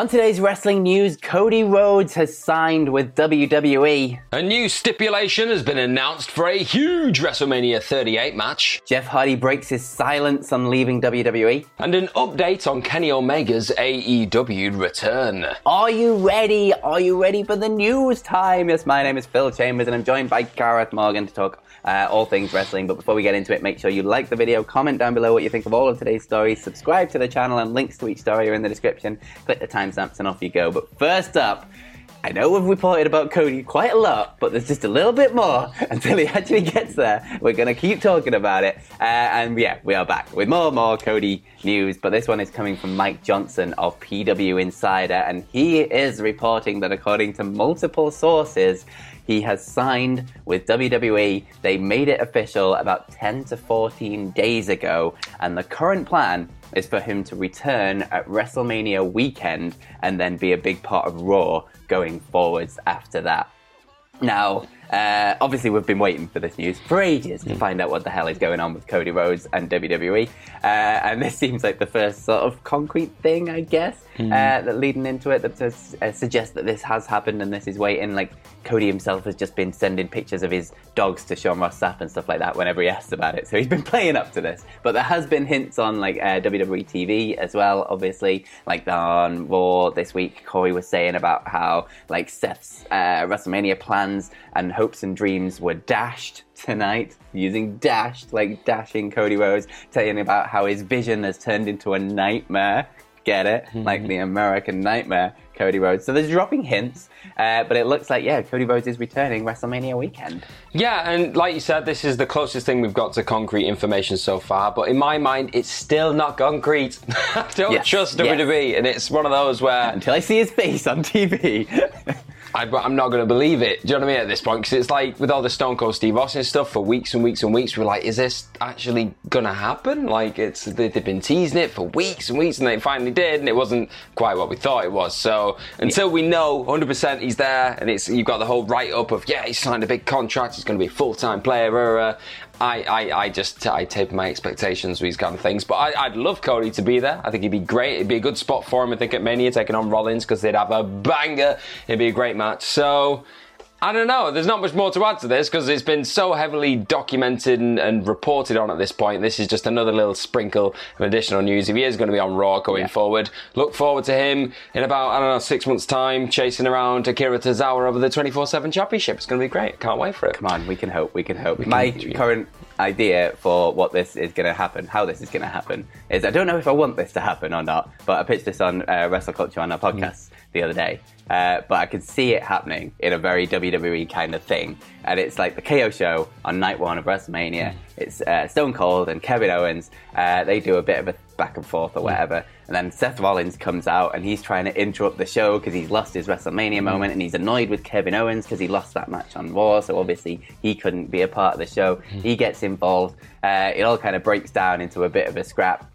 On today's wrestling news, Cody Rhodes has signed with WWE. A new stipulation has been announced for a huge WrestleMania 38 match. Jeff Hardy breaks his silence on leaving WWE. And an update on Kenny Omega's AEW return. Are you ready? Are you ready for the news time? Yes, my name is Phil Chambers and I'm joined by Gareth Morgan to talk uh, all things wrestling. But before we get into it, make sure you like the video, comment down below what you think of all of today's stories, subscribe to the channel, and links to each story are in the description. Click the timestamps and off you go. But first up, I know we've reported about Cody quite a lot, but there's just a little bit more until he actually gets there. We're going to keep talking about it. Uh, and yeah, we are back with more and more Cody news, but this one is coming from Mike Johnson of PW Insider, and he is reporting that according to multiple sources, he has signed with WWE. They made it official about 10 to 14 days ago, and the current plan is for him to return at WrestleMania weekend and then be a big part of Raw going forwards after that. Now, uh, obviously, we've been waiting for this news for ages to find out what the hell is going on with Cody Rhodes and WWE, uh, and this seems like the first sort of concrete thing, I guess, uh, that leading into it that uh, suggests that this has happened and this is waiting. Like Cody himself has just been sending pictures of his dogs to Sean Ross Sapp and stuff like that whenever he asks about it, so he's been playing up to this. But there has been hints on like uh, WWE TV as well, obviously, like on Raw this week. Corey was saying about how like Seth's uh, WrestleMania plans and hopes and dreams were dashed tonight using dashed, like dashing Cody Rhodes, telling about how his vision has turned into a nightmare. Get it? Like the American nightmare, Cody Rhodes. So there's dropping hints, uh, but it looks like, yeah, Cody Rhodes is returning WrestleMania weekend. Yeah, and like you said, this is the closest thing we've got to concrete information so far, but in my mind, it's still not concrete. I don't Yes, trust yes. WWE, and it's one of those where Until I see his face on TV. I, I'm not going to believe it. Do you know what I mean at this point? Because it's like with all the Stone Cold Steve Austin stuff for weeks and weeks and weeks, we're like, is this actually going to happen? Like, it's they- they've been teasing it for weeks and weeks, and they finally did, and it wasn't quite what we thought it was. So until we know 100% he's there, and it's you've got the whole write up of yeah, he signed a big contract, he's going to be a full time player. I, I, I just I taper my expectations for these kind of things, but I, I'd love Cody to be there. I think he'd be great. It'd be a good spot for him. I think at Mania taking on Rollins because they'd have a banger. It'd be a great match. So I don't know. There's not much more to add to this because it's been so heavily documented and, and reported on at this point. This is just another little sprinkle of additional news. If he is going to be on Raw going forward, look forward to him in about I don't know six months' time chasing around Akira Tozawa over the 24/7 Championship. It's going to be great. Can't wait for it. Come on, we can hope. We can hope. My current idea for what this is going to happen, how this is going to happen, is I don't know if I want this to happen or not, but I pitched this on uh, Wrestle Culture on our podcast the other day. Uh, but I could see it happening in a very WWE kind of thing. And it's like the KO show on night one of WrestleMania. It's uh, Stone Cold and Kevin Owens. Uh, they do a bit of a back and forth or whatever. And then Seth Rollins comes out and he's trying to interrupt the show because he's lost his WrestleMania moment and he's annoyed with Kevin Owens because he lost that match on Raw. So obviously he couldn't be a part of the show. He gets involved. Uh, it all kind of breaks down into a bit of a scrap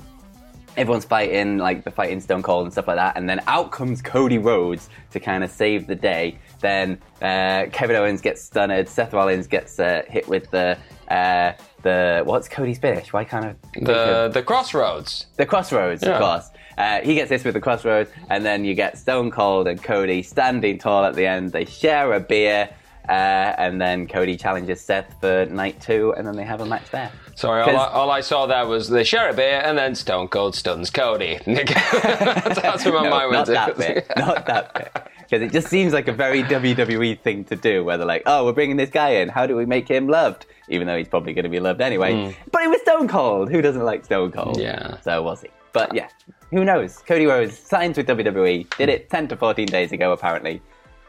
everyone's fighting, like the fighting Stone Cold and stuff like that, and then out comes Cody Rhodes to kind of save the day. Then uh, Kevin Owens gets stunned, Seth Rollins gets uh, hit with the uh, the what's Cody's finish? Why can't I? The of- the Crossroads. the crossroads, Yeah. of course. Uh, he gets this with the crossroads, and then you get Stone Cold and Cody standing tall at the end. They share a beer. Uh, and then Cody challenges Seth for night two, and then they have a match there. Sorry, all I, all I saw there was the share a beer and then Stone Cold stuns Cody. That's where my No, mind not went to. that bit. Not that bit. Because it just seems like a very WWE thing to do, where they're like, oh, we're bringing this guy in. How do we make him loved? Even though he's probably going to be loved anyway. But it was Stone Cold. Who doesn't like Stone Cold? Yeah. So was he. But yeah, who knows? Cody Rhodes signs with WWE. Did it 10 to 14 days ago, apparently.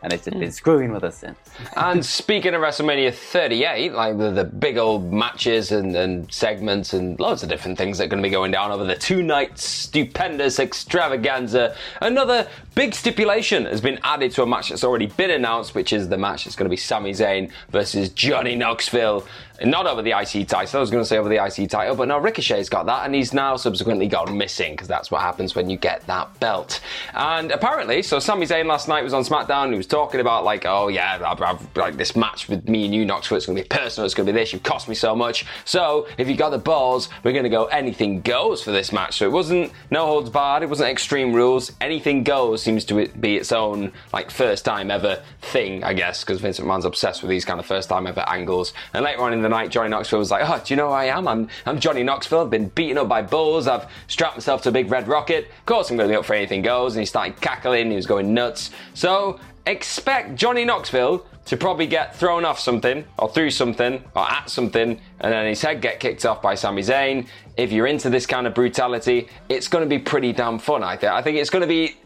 And it's just been mm. screwing with us since. And speaking of WrestleMania 38, like the, the big old matches and, and segments and loads of different things that are going to be going down over the two nights, stupendous extravaganza, another big stipulation has been added to a match that's already been announced, which is the match that's going to be Sami Zayn versus Johnny Knoxville. Not over the IC title, I was going to say over the IC title, but no, Ricochet's got that, and he's now subsequently gone missing because that's what happens when you get that belt. And apparently, so Sami Zayn last night was on SmackDown. He was talking about like, oh yeah, I've, I've, like this match with me and you, Knoxville. It's going to be personal. It's going to be this. You've cost me so much. So if you got the balls, we're going to go anything goes for this match. So it wasn't no holds barred. It wasn't extreme rules. Anything goes seems to be its own like first time ever thing, I guess, because Vincent McMahon's obsessed with these kind of first time ever angles. And later on in the night, Johnny Knoxville was like, oh, do you know who I am? I'm I'm Johnny Knoxville. I've been beaten up by bulls. I've strapped myself to a big red rocket. Of course, I'm going to be up for anything goes. And he started cackling. He was going nuts. So expect Johnny Knoxville to probably get thrown off something or through something or at something and then his head get kicked off by Sami Zayn. If you're into this kind of brutality, it's going to be pretty damn fun, I think. I think it's going to be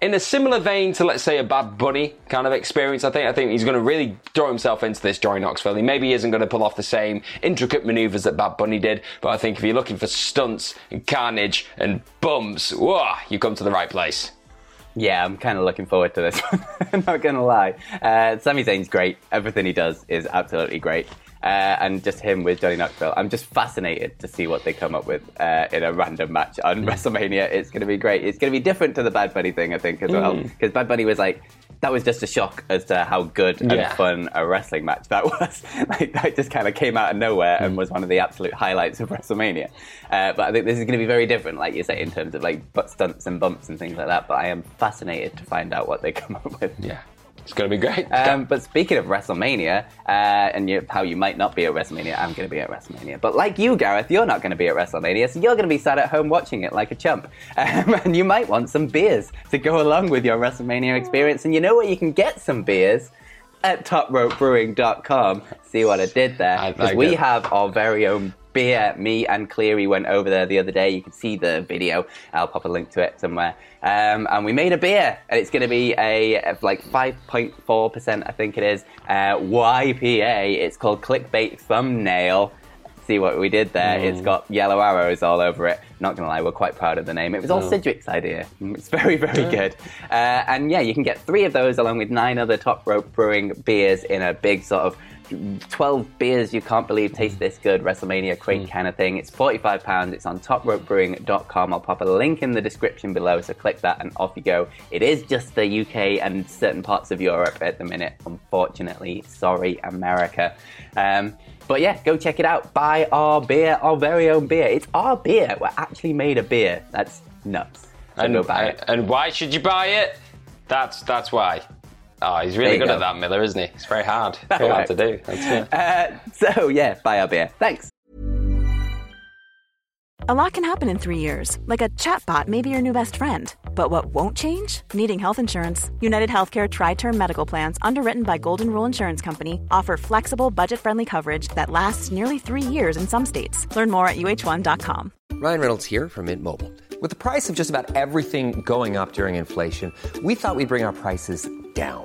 in a similar vein to let's say a Bad Bunny kind of experience. I think I think he's going to really throw himself into this Johnny Knoxville. He maybe isn't going to pull off the same intricate maneuvers that Bad Bunny did, but I think if you're looking for stunts and carnage and bumps, whoa, you come to the right place. Yeah, I'm kind of looking forward to this one. I'm not going to lie. Uh, Sami Zayn's great. Everything he does is absolutely great. Uh, and just him with Johnny Knoxville. I'm just fascinated to see what they come up with uh, in a random match on WrestleMania. It's going to be great. It's going to be different to the Bad Bunny thing, I think, as well. Because Bad Bunny was like, that was just a shock as to how good and Yeah. fun a wrestling match that was. like that just kind of came out of nowhere and was one of the absolute highlights of WrestleMania. Uh, but I think this is going to be very different, like you say, in terms of like butt stunts and bumps and things like that. But I am fascinated to find out what they come up with. Yeah, it's going to be great. Um, but speaking of WrestleMania, uh, and you, how you might not be at WrestleMania, I'm going to be at WrestleMania. But like you, Gareth, you're not going to be at WrestleMania, so you're going to be sat at home watching it like a chump. Um, and you might want some beers to go along with your WrestleMania experience. And you know where you can get some beers? At topropebrewing.com. See what I did there? Because like we it. have our very own beer. Me and Cleary went over there the other day. You can see the video. I'll pop a link to it somewhere. Um, and we made a beer, and it's going to be a like 5.4 percent, I think it is. Uh, YPA. It's called Clickbait Thumbnail. See what we did there? It's got yellow arrows all over it. Not gonna lie, we're quite proud of the name. It was all Sidgwick's idea. It's very, very good. Uh, and yeah, you can get three of those along with nine other Top Rope Brewing beers in a big sort of 12 beers you can't believe taste this good WrestleMania crate kind of thing. It's £45. It's on topropebrewing.com. I'll pop a link in the description below, so click that and off you go. It is just the UK and certain parts of Europe at the minute, unfortunately. Sorry, America. Um, but yeah, go check it out. Buy our beer, our very own beer. It's our beer. We're actually made a beer. That's nuts. So and, go buy it. and why should you buy it? That's that's why. Oh, he's really good go. at that, Miller, isn't he? It's very hard. Very hard to do. That's good. Uh, so yeah, buy our beer. Thanks. A lot can happen in three years, like a chatbot may be your new best friend. But what won't change? Needing health insurance. United Healthcare Tri Term Medical Plans, underwritten by Golden Rule Insurance Company, offer flexible, budget friendly coverage that lasts nearly three years in some states. Learn more at uh1.com. Ryan Reynolds here from Mint Mobile. With the price of just about everything going up during inflation, we thought we'd bring our prices down.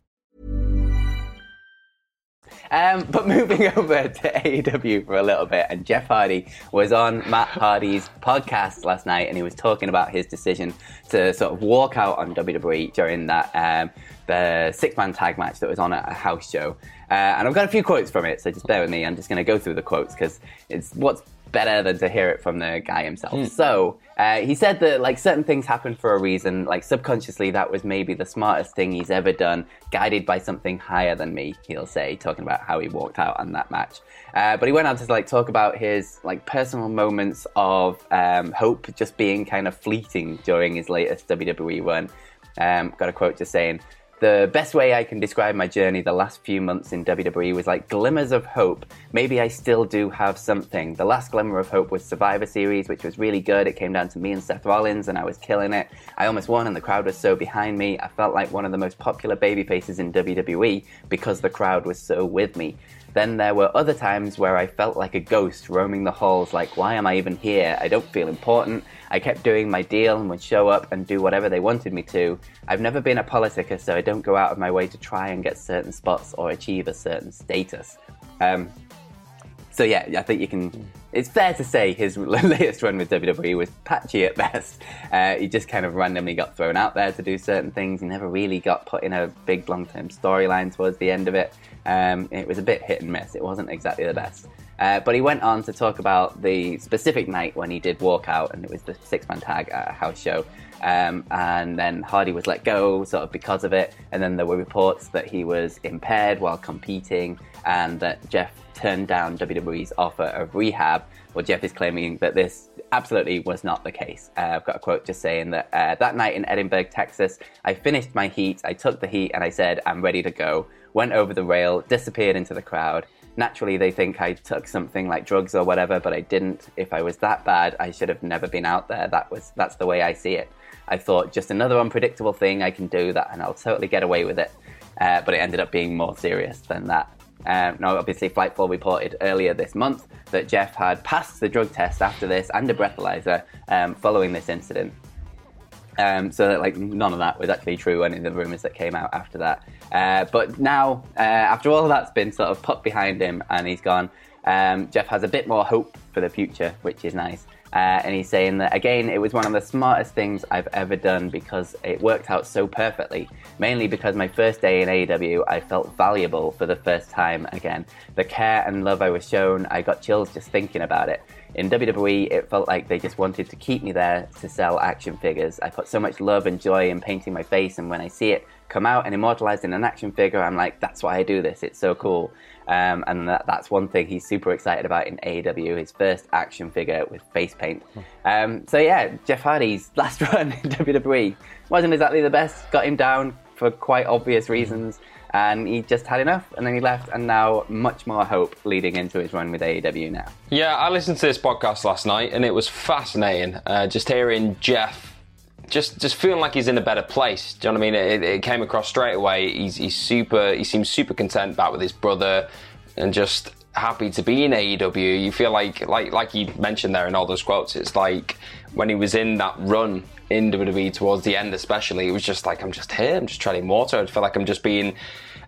Um, but moving over to AEW for a little bit, and Jeff Hardy was on Matt Hardy's podcast last night, and he was talking about his decision to sort of walk out on WWE during that um, the six man tag match that was on at a house show. Uh, and I've got a few quotes from it, so just bear with me. I'm just going to go through the quotes because it's what's better than to hear it from the guy himself. So uh, he said that like certain things happen for a reason. Like subconsciously, that was maybe the smartest thing he's ever done, guided by something higher than me. He'll say, talking about how he walked out on that match. Uh, but he went on to like talk about his like personal moments of um, hope just being kind of fleeting during his latest WWE run. Um, got a quote just saying. The best way I can describe my journey the last few months in WWE was like glimmers of hope. Maybe I still do have something. The last glimmer of hope was Survivor Series, which was really good. It came down to me and Seth Rollins, and I was killing it. I almost won, and the crowd was so behind me. I felt like one of the most popular baby faces in WWE because the crowd was so with me. Then there were other times where I felt like a ghost roaming the halls, like, why am I even here? I don't feel important. I kept doing my deal and would show up and do whatever they wanted me to. I've never been a politica, so I don't go out of my way to try and get certain spots or achieve a certain status. Um, so yeah, I think you can. It's fair to say his latest run with WWE was patchy at best. Uh, he just kind of randomly got thrown out there to do certain things. He never really got put in a big long-term storyline towards the end of it. Um, it was a bit hit and miss. It wasn't exactly the best. Uh, but he went on to talk about the specific night when he did walk out, and it was the six-man tag at a house show. Um, and then Hardy was let go sort of because of it. And then there were reports that he was impaired while competing, and that Jeff turned down WWE's offer of rehab. Well, Jeff is claiming that this absolutely was not the case. Uh, I've got a quote just saying that uh, that night in Edinburg, Texas, I finished my heat, I took the heat, and I said, I'm ready to go. Went over the rail, disappeared into the crowd. Naturally, they think I took something like drugs or whatever, but I didn't. If I was that bad, I should have never been out there. That was that's the way I see it. I thought just another unpredictable thing I can do that, and I'll totally get away with it. Uh, but it ended up being more serious than that. Um, now, obviously, Fightful reported earlier this month that Jeff had passed the drug test after this and a breathalyzer um, following this incident. Um, so that, like none of that was actually true. Any of the rumors that came out after that. Uh, but now, uh, after all that's been sort of put behind him and he's gone, um, Jeff has a bit more hope for the future, which is nice. Uh, and he's saying that again, it was one of the smartest things I've ever done because it worked out so perfectly. Mainly because my first day in AEW, I felt valuable for the first time again. The care and love I was shown, I got chills just thinking about it. In WWE, it felt like they just wanted to keep me there to sell action figures. I put so much love and joy in painting my face, and when I see it come out and immortalized in an action figure, I'm like, that's why I do this. It's so cool. Um, and that, that's one thing he's super excited about in AEW, his first action figure with face paint. Um, so yeah, Jeff Hardy's last run in WWE wasn't exactly the best. Got him down for quite obvious reasons, and he just had enough, and then he left, and now much more hope leading into his run with AEW now. Yeah, I listened to this podcast last night, and it was fascinating. Uh, just hearing Jeff just just feeling like he's in a better place. Do you know what I mean? It, it came across straight away. He's, he's super. He seems super content back with his brother, and just happy to be in AEW. You feel like like like you mentioned there in all those quotes. It's like when he was in that run in WWE towards the end, especially. It was just like I'm just here. I'm just treading water. I feel like I'm just being.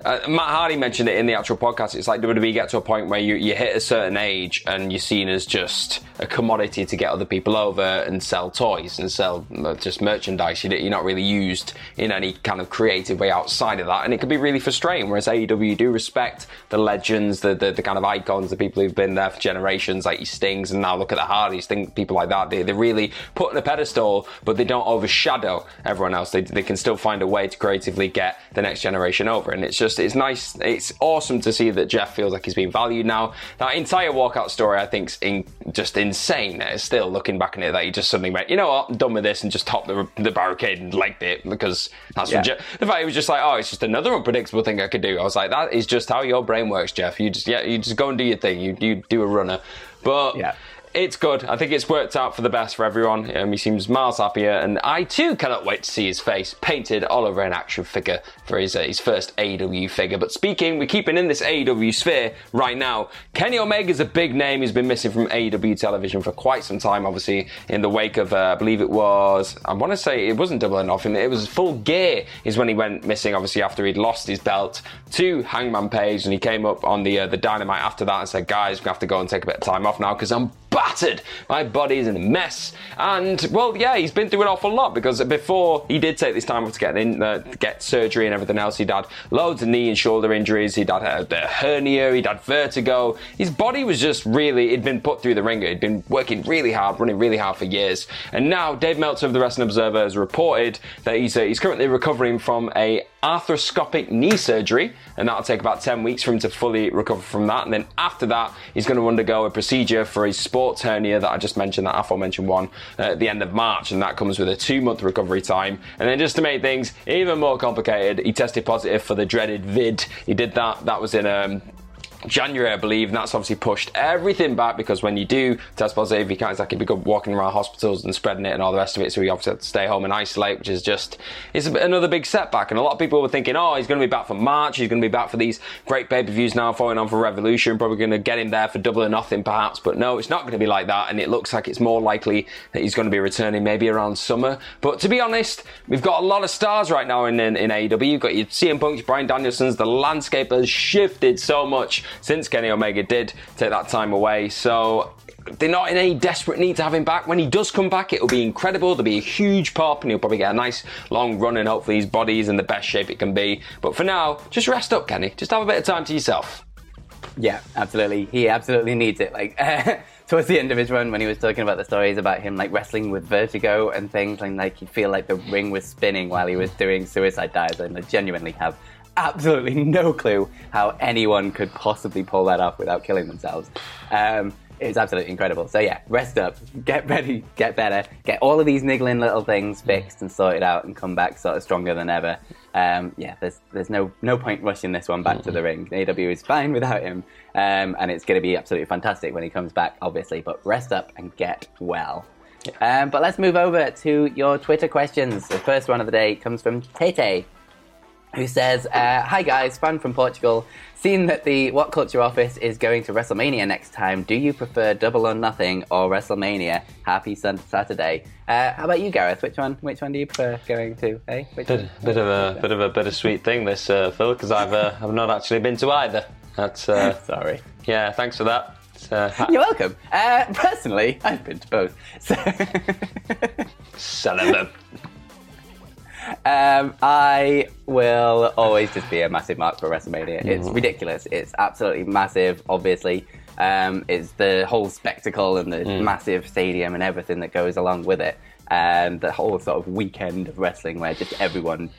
Uh, Matt Hardy mentioned it in the actual podcast. It's like WWE get to a point where you, you hit a certain age and you're seen as just a commodity to get other people over and sell toys and sell uh, just merchandise. You're not really used in any kind of creative way outside of that, and it can be really frustrating. Whereas AEW do respect the legends, the, the, the kind of icons, the people who've been there for generations, like Stings, and now look at the Hardys, think people like that. They, they're really put on a pedestal, but they don't overshadow everyone else. They, they can still find a way to creatively get the next generation over, and it's just it's nice. It's awesome to see that Jeff feels like he's being valued now. That entire walkout story, I think, is in, just insane. It's still looking back on it that he just suddenly went, you know what, I'm done with this, and just topped the, the barricade and legged it because that's Yeah. what Jeff. The fact he was just like, oh, it's just another unpredictable thing I could do. I was like, that is just how your brain works, Jeff. You just yeah, you just go and do your thing. You you do a runner, but Yeah. It's good. I think it's worked out for the best for everyone. Um, he seems miles happier, and I too cannot wait to see his face painted all over an action figure for his uh, his first AEW figure. But speaking, we're keeping in this AEW sphere right now. Kenny Omega's a big name. He's been missing from AEW television for quite some time. Obviously, in the wake of uh, I believe it was I want to say it wasn't Double Nothing. It was Full Gear is when he went missing. Obviously, after he'd lost his belt to Hangman Page, and he came up on the uh, the Dynamite after that and said, "Guys, we have to go and take a bit of time off now because I'm battered. My body's in a mess. And well, yeah, he's been through an awful lot because before he did take this time off to get in, uh, get surgery and everything else, he'd had loads of knee and shoulder injuries. He'd had a, a hernia. He'd had vertigo. His body was just really. He'd been put through the ringer. He'd been working really hard, running really hard for years. And now Dave Meltzer of the Wrestling Observer has reported that he's uh, he's currently recovering from a arthroscopic knee surgery, and that'll take about 10 weeks for him to fully recover from that. And then after that, he's going to undergo a procedure for his sports hernia that I just mentioned, that aforementioned one, uh, at the end of March, and that comes with a two month recovery time. And then just to make things even more complicated, he tested positive for the dreaded vid. He did that, that was in um, January, I believe, and that's obviously pushed everything back because when you do test positive, you can't exactly be walking around hospitals and spreading it and all the rest of it. So you obviously have to stay home and isolate, which is just it's another big setback. And a lot of people were thinking, oh, he's going to be back for March. He's going to be back for these great pay per views now, following on for Revolution. Probably going to get him there for double or nothing, perhaps. But no, it's not going to be like that. And it looks like it's more likely that he's going to be returning maybe around summer. But to be honest, we've got a lot of stars right now in in, in AEW. You've got your CM Punk's, Bryan Danielson's. The landscape has shifted so much since Kenny Omega did take that time away. So they're not in any desperate need to have him back. When he does come back, it'll be incredible. There'll be a huge pop, and he'll probably get a nice long run, and hopefully his body's in the best shape it can be. But for now, just rest up, Kenny. Just have a bit of time to yourself. Yeah, absolutely. He absolutely needs it. Like towards the end of his run, when he was talking about the stories about him like wrestling with vertigo and things, and like he'd feel like the ring was spinning while he was doing suicide dives, and I genuinely have absolutely no clue how anyone could possibly pull that off without killing themselves. Um, it was absolutely incredible. So yeah, rest up, get ready, get better, get all of these niggling little things fixed and sorted out, and come back sort of stronger than ever. Um, yeah, there's there's no no point rushing this one back to the ring. AEW is fine without him, um, and it's going to be absolutely fantastic when he comes back, obviously. But rest up and get well. Um, but let's move over to your Twitter questions. The first one of the day comes from Tete who says, uh, Hi guys, fan from Portugal. Seeing that the What Culture office is going to WrestleMania next time, do you prefer Double or Nothing or WrestleMania? Happy Sun- Saturday. Uh, how about you, Gareth? Which one? Which one do you prefer going to? Hey, which Bit, bit of a bit of a bittersweet thing, this uh, Phil, because I've uh, I've not actually been to either. That's uh, Sorry. yeah. Thanks for that. Uh, ha- You're welcome. Uh, personally, I've been to both. So son of a. Um, I will always just be a massive mark for WrestleMania. It's ridiculous. It's absolutely massive, obviously. Um, it's the whole spectacle and the massive stadium and everything that goes along with it. And the whole sort of weekend of wrestling where just everyone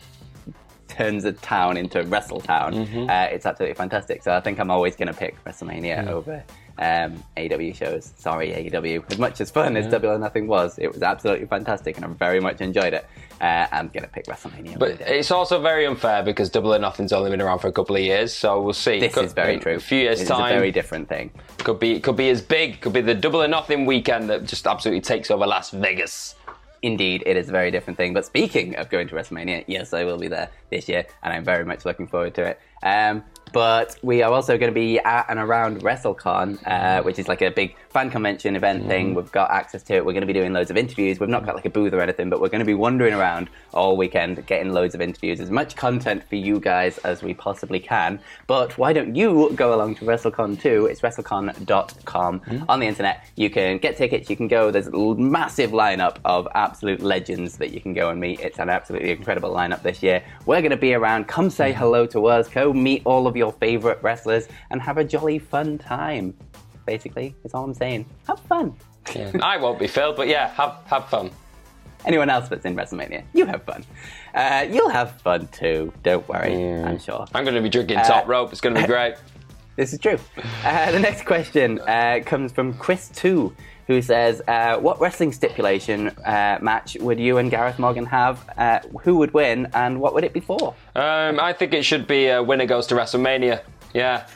turns a town into a Wrestle Town. Uh, it's absolutely fantastic. So I think I'm always going to pick WrestleMania over um, AEW shows. Sorry, AEW. As much as fun as Double or Nothing was, it was absolutely fantastic, and I very much enjoyed it. Uh, I'm going to pick WrestleMania. But it's also very unfair because Double or Nothing's only been around for a couple of years, so we'll see. this Could- is very true. A few years It's time, a very different thing. could be could be as big. Could be the Double or Nothing weekend that just absolutely takes over Las Vegas. Indeed, it is a very different thing. But speaking of going to WrestleMania, yes, I will be there this year, and I'm very much looking forward to it. Um, but we are also going to be at and around WrestleCon, uh, which is like a big fan convention event thing. We've got access to it. We're going to be doing loads of interviews. We've not got like a booth or anything, but we're going to be wandering around all weekend, getting loads of interviews, as much content for you guys as we possibly can. But why don't you go along to WrestleCon too? It's WrestleCon.com on the internet. You can get tickets. You can go. There's a massive lineup of absolute legends that you can go and meet. It's an absolutely incredible lineup this year. We're going to be around. Come say hello to us. Go meet all of your favorite wrestlers and have a jolly fun time. Basically, that's all I'm saying. Have fun. Yeah. I won't be Phil, but yeah, have have fun. Anyone else that's in WrestleMania, you have fun. Uh, you'll have fun too. Don't worry. I'm sure. I'm going to be drinking Uh, top rope. It's going to be great. This is true. Uh, the next question uh, comes from Chris2, who says, uh, What wrestling stipulation uh, match would you and Gareth Morgan have? Uh, who would win, and what would it be for? Um, I think it should be a winner goes to WrestleMania. Yeah,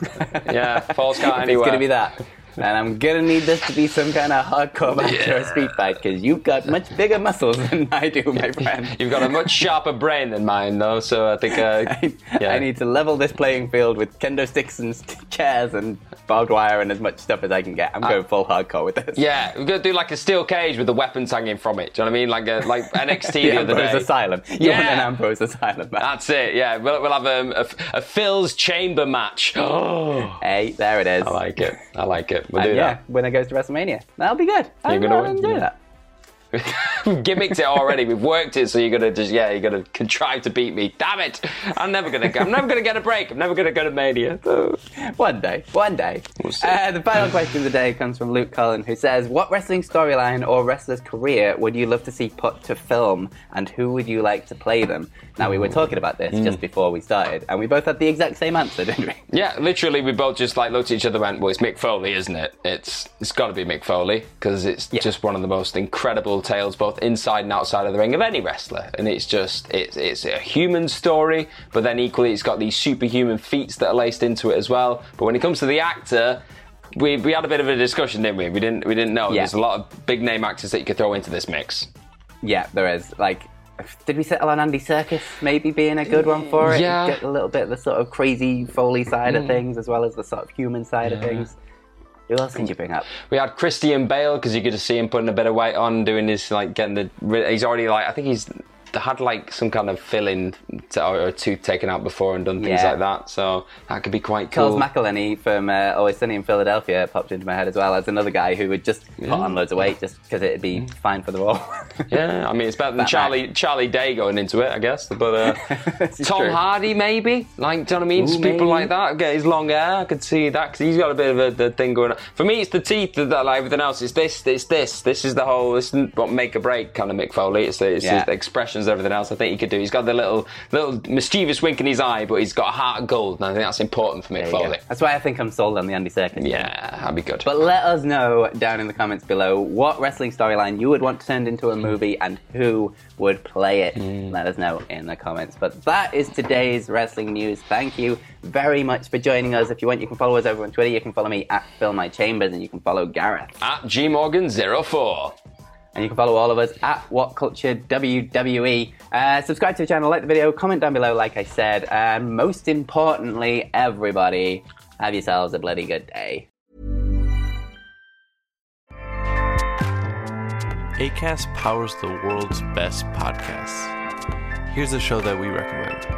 yeah. Falls count It's going to be that. And I'm gonna need this to be some kind of hardcore match or a street fight because you've got much bigger muscles than I do, my friend. You've got a much sharper brain than mine, though, so I think. Uh, I, yeah. I need to level this playing field with kendo sticks and st- chairs and barbed wire and as much stuff as I can get. I'm going full hardcore with this. Yeah, we're gonna do like a steel cage with the weapons hanging from it. Do you know what I mean? Like a, like NXT the the, other Ambrose day. Asylum. You Yeah. want an Ambrose Asylum match. That's it. Yeah, we'll, we'll have um, a, a Phil's chamber match. Oh, Hey, there it is. I like it. I like it. We'll uh, do yeah, winner goes to WrestleMania. That'll be good. You're think gonna I'll enjoy that. gimmicked it already. We've worked it, so you're gonna just yeah, you're gonna contrive to beat me. Damn it! I'm never gonna. I'm never gonna get a break. I'm never gonna go to Mania. One day, one day. see. Uh, the final question of the day comes from Luke Cullen, who says, "What wrestling storyline or wrestler's career would you love to see put to film, and who would you like to play them?" Now we were talking about this Mm. just before we started, and we both had the exact same answer, didn't we? Yeah, literally, we both just like looked at each other and went, "Well, it's Mick Foley, isn't it? It's it's got to be Mick Foley because it's Yeah. just one of the most incredible tales, both inside and outside of the ring, of any wrestler. And it's just it's it's a human story, but then equally, it's got these superhuman feats that are laced into it as well. But when it comes to the actor. We, we had a bit of a discussion, didn't we? We didn't we didn't know. Yeah. There's a lot of big name actors that you could throw into this mix. Yeah, there is. Like, did we settle on Andy Serkis maybe being a good one for it? Yeah. Get a little bit of the sort of crazy Foley side of hmm. things as well as the sort of human side of things. Who else did you bring up? We had Christian Bale because you get to see him putting a bit of weight on, doing this like getting the. He's already like I think he's had like some kind of filling to, or tooth taken out before and done things Yeah. like that. So that could be quite cool. Charles McElhenney from uh, Always Sunny in Philadelphia popped into my head as well as another guy who would just put on loads of weight just because it'd be fine for the role. yeah, I mean it's better than. Charlie Charlie Day going into it, I guess. But uh, Tom true. Hardy maybe, like do you know what I mean? Ooh, people like that get his long hair. I could see that because he's got a bit of a the thing going on. For me, it's the teeth that like everything else. It's this, it's this. This is the whole. This is what make or break kind of Mick Foley. It's, the- it's Yeah. Expressions, everything else. I think he could do. He's got the little little mischievous wink in his eye, but he's got a heart of gold, and I think that's important for Mick There you go. That's why I think I'm sold on the Andy Serkis. Yeah, that'd be good. But let us know down in the comments below what wrestling storyline you would want turned into a hmm. movie and who would play it. Hmm. Let us know in the comments. But that is today's wrestling news. Thank you very much for joining us. If you want, you can follow us over on Twitter. You can follow me at Phil My Chambers and you can follow Gareth. At gmorgan04. And you can follow all of us at What Culture WWE. Uh, subscribe to the channel, like the video, comment down below, like I said. And most importantly, everybody, have yourselves a bloody good day. ACAST powers the world's best podcasts. Here's a show that we recommend.